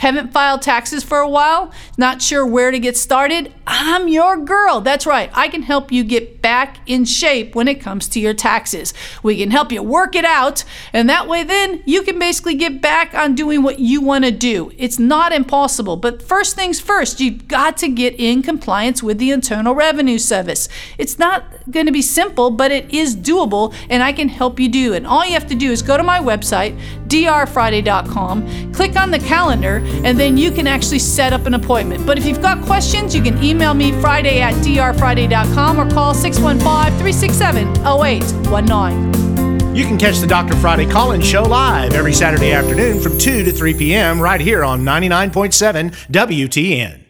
Haven't filed taxes for a while? Not sure where to get started? I'm your girl. That's right. I can help you get back in shape when it comes to your taxes. We can help you work it out, and that way, then you can basically get back on doing what you want to do. It's not impossible, but first things first, you've got to get in compliance with the Internal Revenue Service. It's not going to be simple, but it is doable, and I can help you do it. All you have to do is go to my website, drfriday.com, click on the calendar, and then you can actually set up an appointment. But if you've got questions, you can email me Friday at drfriday.com or call 615 367 0819. You can catch the Dr. Friday call in show live every Saturday afternoon from 2 to 3 p.m. right here on 99.7 WTN.